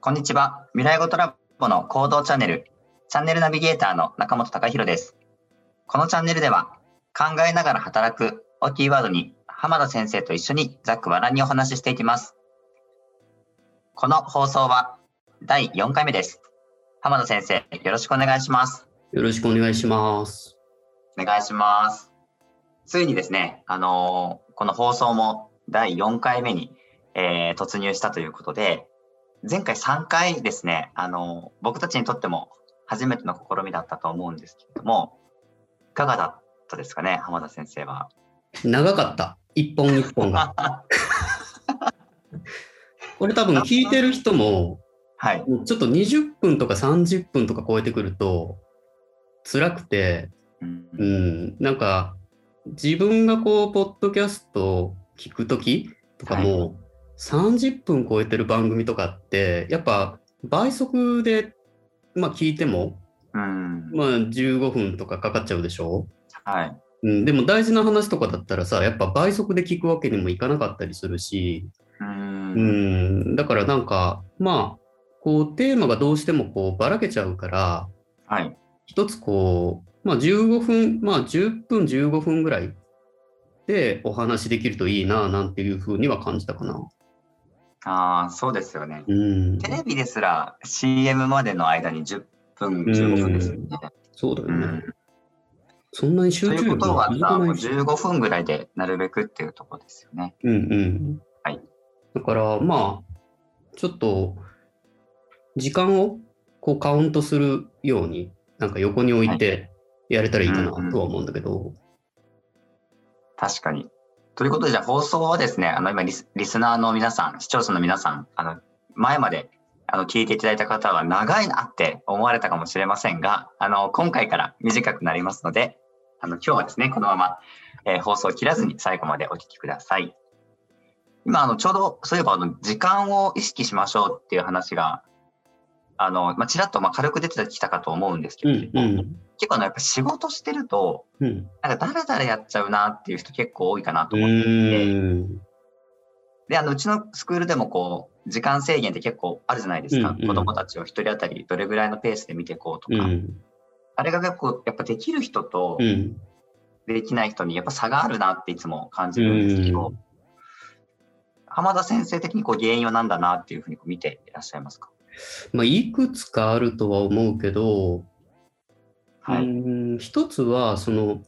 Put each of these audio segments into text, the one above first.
こんにちは。未来ごとラボの行動チャンネル、チャンネルナビゲーターの中本隆弘です。このチャンネルでは、考えながら働くをキーワードに、浜田先生と一緒にざっくばらんにお話ししていきます。この放送は第4回目です。浜田先生、よろしくお願いします。よろしくお願いします。お願いします。ついにですね、あのー、この放送も第4回目に、えー、突入したということで、前回3回ですね、あの、僕たちにとっても初めての試みだったと思うんですけれども、いかがだったですかね、浜田先生は？長かった。一本一本が。これ多分聞いてる人も、はい、ちょっと20分とか30分とか超えてくると辛くて、うん、うん、なんか自分がこう、ポッドキャストを聞くときとかも、はい。30分超えてる番組とかってやっぱ倍速で、まあ、聞いても、うん、まあ、15分とかかかっちゃうでしょ、はい。うん、でも大事な話とかだったらさやっぱ倍速で聞くわけにもいかなかったりするし、うん、うん。だからなんかまあこうテーマがどうしてもこうばらけちゃうから、はい、一つこう、まあ、15分まあ10分15分ぐらいでお話できるといいななんていうふうには感じたかな。ああ、そうですよね。うん、テレビですら CM までの間に10分、15分ですよね。そうだよね。うん、そんなに集中力ということはさ、15分ぐらいでなるべくっていうところですよね。うんうん。はい。だから、まあ、ちょっと、時間をこうカウントするように、なんか横に置いてやれたらいいかなとは思うんだけど。うんうん、確かに。ということで、じゃあ放送はですね、あの今リス、リスナーの皆さん、視聴者の皆さん、あの前まであの聞いていただいた方は長いなって思われたかもしれませんが、あの今回から短くなりますので、あの今日はですね、このまま、えー、放送を切らずに最後までお聞きください。今、あのちょうどそういえばあの時間を意識しましょうっていう話があの、まあ、ちらっとまあ軽く出てきたかと思うんですけど、うんうん、結構あのやっぱ仕事してると、うん、なんか誰々やっちゃうなっていう人結構多いかなと思っていて、で、あの、うちのスクールでもこう、時間制限って結構あるじゃないですか。うんうん、子供たちを一人当たりどれぐらいのペースで見ていこうとか。うん、あれが結構、やっぱできる人と、できない人にやっぱ差があるなっていつも感じるんですけど、うん、浜田先生的にこう原因は何だなっていうふうに見ていらっしゃいますか？まあ、いくつかあるとは思うけど、はい、うん一つはその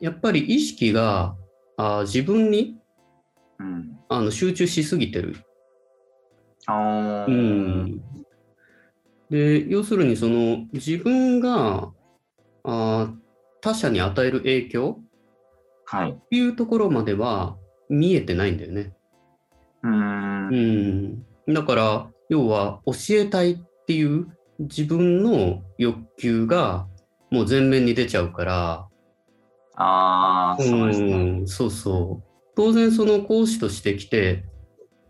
やっぱり意識があ自分に、うん、あの集中しすぎてる。あうん、で要するにその自分があ他者に与える影響っていうところまでは見えてないんだよね。うん。うん。だから要は教えたいっていう自分の欲求がもう前面に出ちゃうから、ああ、そうですね。そうそう。当然その講師として来て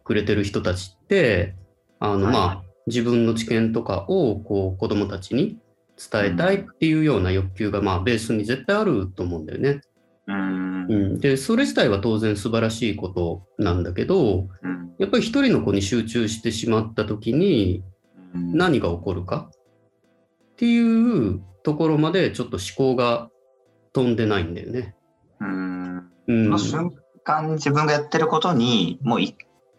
くれてる人たちって、あの、はい、まあ、自分の知見とかをこう子供たちに伝えたいっていうような欲求がまあベースに絶対あると思うんだよね。うん、でそれ自体は当然素晴らしいことなんだけど、うん、やっぱり一人の子に集中してしまった時に何が起こるか？っていうところまでちょっと思考が飛んでないんだよね。うん、うん、その瞬間自分がやってることにもう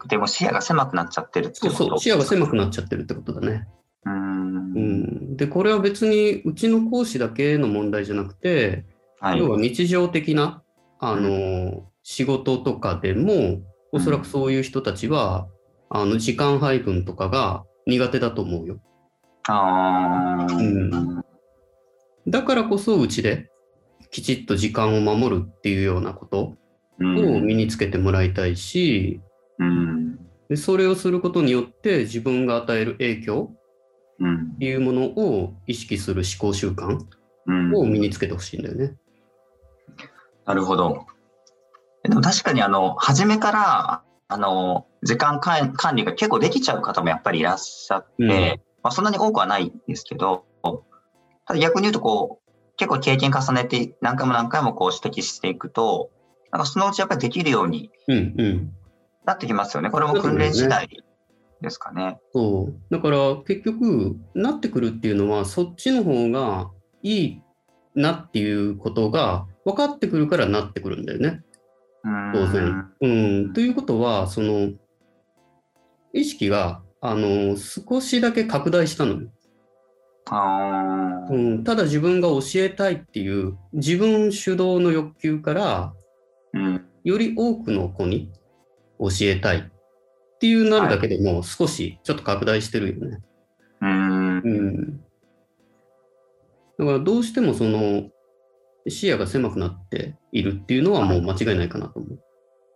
でも視野が狭くなっちゃってるってこと。そうそう。視野が狭くなっちゃってるってことだね。うん。うん、でこれは別にうちの講師だけの問題じゃなくてはい、要は日常的なあの、うん、仕事とかでもおそらくそういう人たちは、うん、あの時間配分とかが苦手だと思うよ。あうん、だからこそうちできちっと時間を守るっていうようなことを身につけてもらいたいし、うん、でそれをすることによって自分が与える影響っていうものを意識する思考習慣を身につけてほしいんだよね。なるほど。でも確かにあの、初めから、あの、時間管理が結構できちゃう方もやっぱりいらっしゃって、うん、まあ、そんなに多くはないんですけど、ただ逆に言うとこう、結構経験重ねて何回も何回もこう指摘していくと、なんかそのうちやっぱりできるようになってきますよね。これも訓練次第ですかね。そうだから結局なってくるっていうのはそっちの方がいいなっていうことが分かってくるからなってくるんだよね。当然。うん、ということはその意識があの少しだけ拡大したのよ。うん、ただ自分が教えたいっていう自分主導の欲求から、うん、より多くの子に教えたいっていうなるだけでも少しちょっと拡大してるよね。うん。だからどうしてもその視野が狭くなっているっていうのはもう間違いないかなと思う。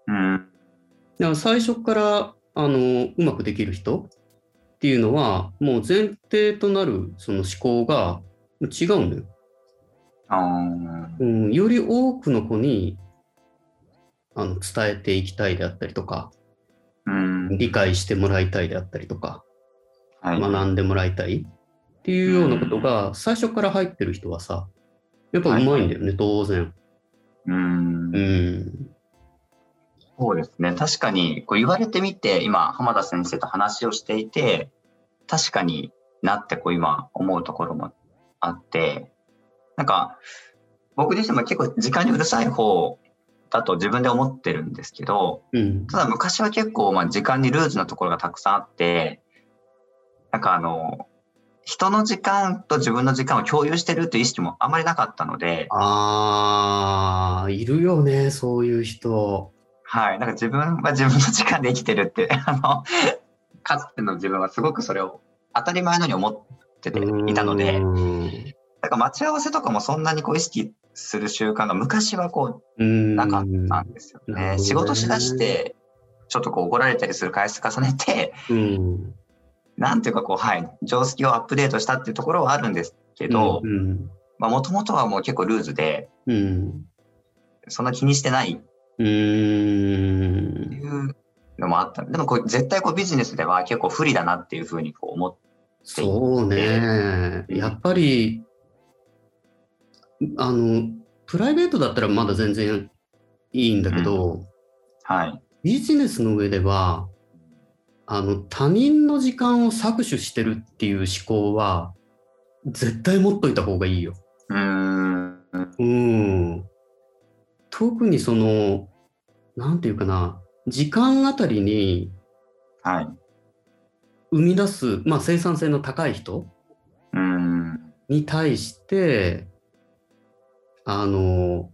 うん、だから最初からあのうまくできる人っていうのは、もう前提となるその思考が違うんだよ。うん、より多くの子にあの伝えていきたいであったりとか、うん、理解してもらいたいであったりとか、はい、学んでもらいたいっていうようなことが最初から入ってる人はさ、やっぱうまいんだよね、はい、当然。うん。うん。そうですね。確かに、こう言われてみて、今、浜田先生と話をしていて、確かになってこう今思うところもあって、なんか、僕自身も結構時間にうるさい方だと自分で思ってるんですけど、うん、ただ昔は結構まあ時間にルーズなところがたくさんあって、なんかあの、人の時間と自分の時間を共有してるっていう意識もあまりなかったので。ああ、いるよね、そういう人。はい。なんか自分は自分の時間で生きてるって、あの、かつての自分はすごくそれを当たり前のように思ってていたので、だから待ち合わせとかもそんなにこう意識する習慣が昔はこう、なかったんですよね。ね仕事しだして、ちょっとこう怒られたりする回数重ねて、なんていうかこう、はい、常識をアップデートしたっていうところはあるんですけど、もともとはもう結構ルーズで、そんな気にしてない。うん。いうのもあった。でもこれ絶対こうビジネスでは結構不利だなっていうふうにこう思ってそうね。やっぱり、あの、プライベートだったらまだ全然いいんだけど、うん、はい。ビジネスの上では、あの、他人の時間を搾取してるっていう思考は、絶対持っといた方がいいよ。うん。うん。特にその、なんていうかな、時間あたりに、はい。生み出す、まあ、生産性の高い人に対して、あの、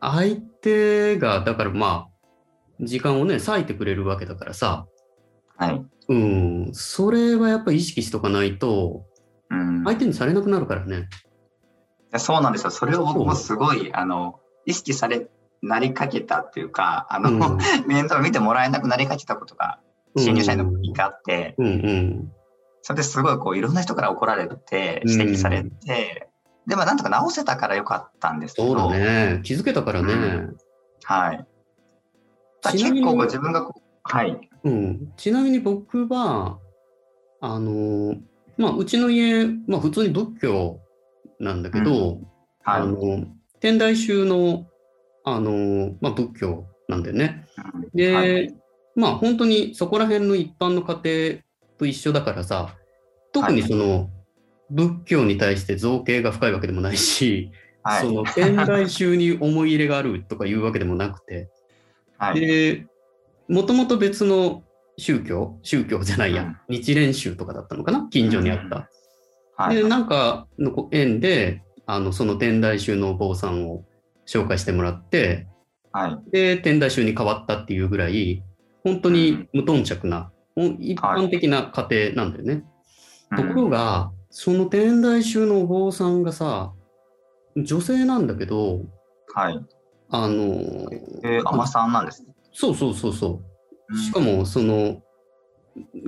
相手が、だからまあ、時間をね、割いてくれるわけだからさ、はい。うん、それはやっぱり意識しとかないと、相手にされなくなるからね。そうなんですよ。それを僕もすごい、あの、意識されなりかけたっていうか、あの、うん、面倒見てもらえなくなりかけたことが、新入社員の時があって、うんうん、それですごいこういろんな人から怒られて、指摘されて、うん、でもなんとか直せたからよかったんですけど。そうだね。気づけたからね。うん、はい。結構自分がはい、うん。ちなみに僕は、あの、まあ、うちの家、まあ、普通に仏教なんだけど、はい、あの天台宗のあの、まあ、仏教なんだよね。で、はい、まあ本当にそこら辺の一般の家庭と一緒だからさ、特にその、仏教に対して造形が深いわけでもないし、はい、その天台宗に思い入れがあるとかいうわけでもなくて、はい、で、もともと別の宗教、宗教じゃないや、うん、日蓮宗とかだったのかな、近所にあった。うん。はい、で、なんかの縁で、あのその天台宗のお坊さんを紹介してもらって、はい、で天台宗に変わったっていうぐらい本当に無頓着な、うん、一般的な家庭なんだよね。はい、ところが、その天台宗のお坊さんがさ女性なんだけど、はい、あのえー、海さんなんですね。そうそうそうそう。しかもその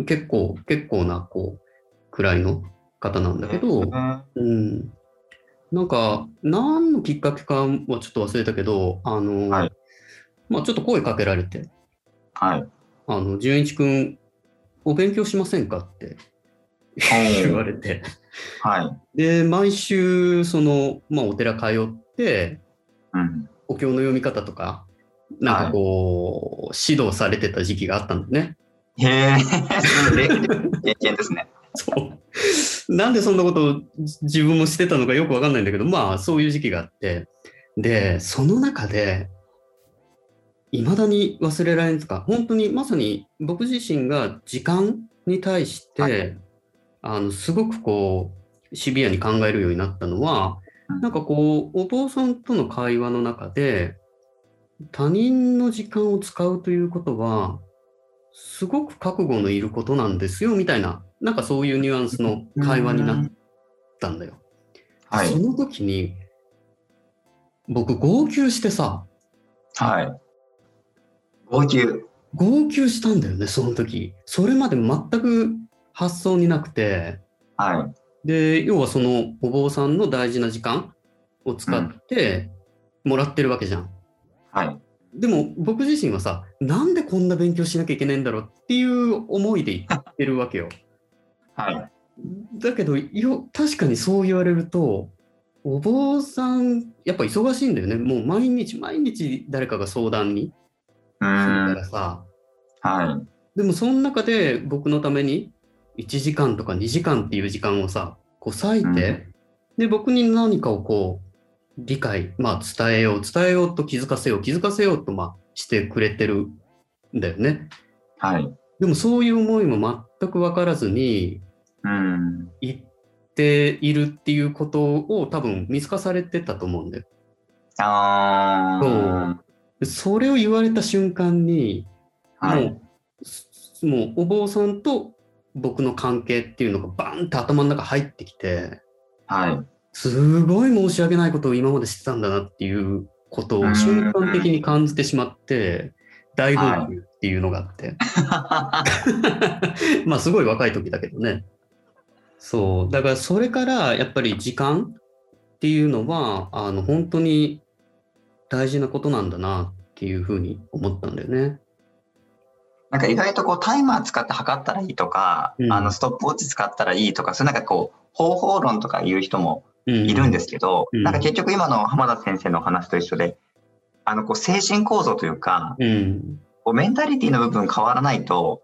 結構結構なこうくらいの方なんだけど、えー、うん、なんか、何のきっかけかはちょっと忘れたけど、あの、はい、まあちょっと声かけられて、はい。あの、純一君、お勉強しませんかって言われて、はい。で、毎週、その、まあ、お寺通って、うん、お経の読み方とか、なんかこう、はい、指導されてた時期があったんだね。へえ、経験ですね。そう。なんでそんなことを自分もしてたのかよくわかんないんだけど、まあ、そういう時期があって、で、その中で、いまだに忘れられないんですか、本当にまさに僕自身が時間に対して、はい、あのすごくこう、シビアに考えるようになったのは、なんかこう、お坊さんとの会話の中で、他人の時間を使うということは、すごく覚悟のいることなんですよ、みたいな、なんかそういうニュアンスの会話になったんだよ。はい、その時に、僕、号泣してさ、はい。号泣。号泣したんだよね、その時。それまで全く発想になくて、はい。で、要はそのお坊さんの大事な時間を使ってもらってるわけじゃん。はい。でも僕自身はさ、なんでこんな勉強しなきゃいけないんだろうっていう思いで言ってるわけよ。はい。だけどよ、確かにそう言われると、お坊さん、やっぱ忙しいんだよね。もう毎日毎日誰かが相談にするからさ。はい。でもその中で僕のために1時間とか2時間っていう時間をさ、こう割いて、うん、で、僕に何かをこう、理解、まあ伝えよう、伝えようと気づかせよう、気づかせようとまあしてくれてるんだよね。はい。でもそういう思いも全く分からずに、うん、言っているっていうことを多分見透かされてたと思うんだよ。ああ。そう。それを言われた瞬間に、はい、もう、もうお坊さんと僕の関係っていうのがバンって頭の中入ってきて、はい。すごい申し訳ないことを今までしてたんだなっていうことを瞬間的に感じてしまって、大号泣っていうのがあって。はい、まあすごい若い時だけどね。そう。だからそれからやっぱり時間っていうのは、あの本当に大事なことなんだなっていうふうに思ったんだよね。なんか意外とこうタイマー使って測ったらいいとか、うん、あのストップウォッチ使ったらいいとか、そういうなんかこう方法論とか言う人もいるんですけど、うん、なんか結局今の浜田先生の話と一緒で、あのこう精神構造というか、うん、こうメンタリティの部分変わらないと、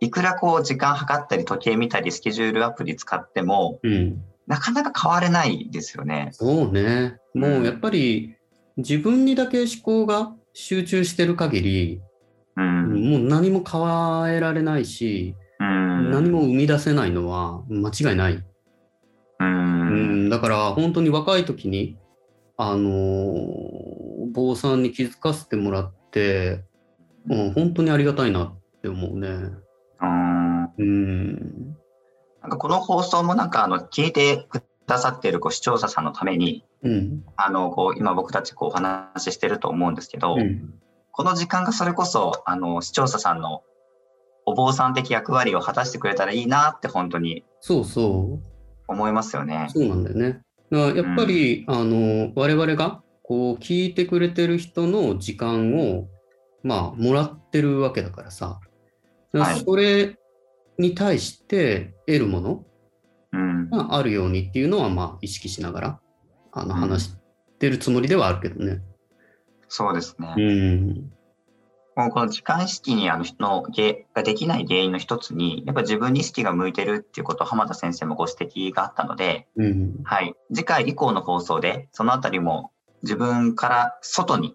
いくらこう時間計ったり時計見たりスケジュールアプリ使っても、うん、なかなか変われないですよね。そうね。もうやっぱり自分にだけ思考が集中してる限り、うん、もう何も変えられないし、うん、何も生み出せないのは間違いない。うん、だから本当に若い時に、あのー、坊さんに気づかせてもらって、うん、本当にありがたいなって思うね。うん。なんかこの放送もなんかあの聞いてくださっているこう視聴者さんのために、うん、あのこう今僕たちこうお話ししてると思うんですけど、うん、この時間がそれこそあの視聴者さんのお坊さん的役割を果たしてくれたらいいなって本当にそうそう思いますよね。そうなんだよね。だからやっぱり、うん、あの我々がこう聞いてくれてる人の時間をまあもらってるわけだからさ、らそれに対して得るものがあるようにっていうのはまあ意識しながらあの話してるつもりではあるけどね。そうですね。うん。もうこの時間意識にあののができない原因の一つに、やっぱ自分に意識が向いてるっていうことを浜田先生もご指摘があったので、うん、はい。次回以降の放送で、そのあたりも自分から外に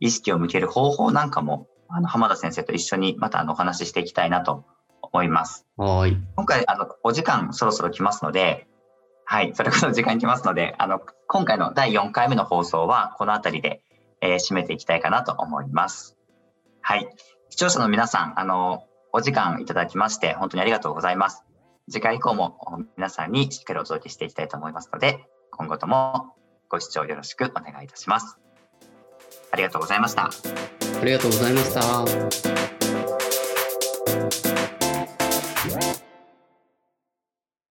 意識を向ける方法なんかも、あの浜田先生と一緒にまたあのお話ししていきたいなと思います。はい。今回、あの、お時間そろそろ来ますので、はい、それこそ時間来ますので、あの、今回の第4回目の放送はこのあたりで、えー、締めていきたいかなと思います。はい。視聴者の皆さん、あの、お時間いただきまして、本当にありがとうございます。次回以降も皆さんにしっかりお届けしていきたいと思いますので、今後ともご視聴よろしくお願いいたします。ありがとうございました。ありがとうございました。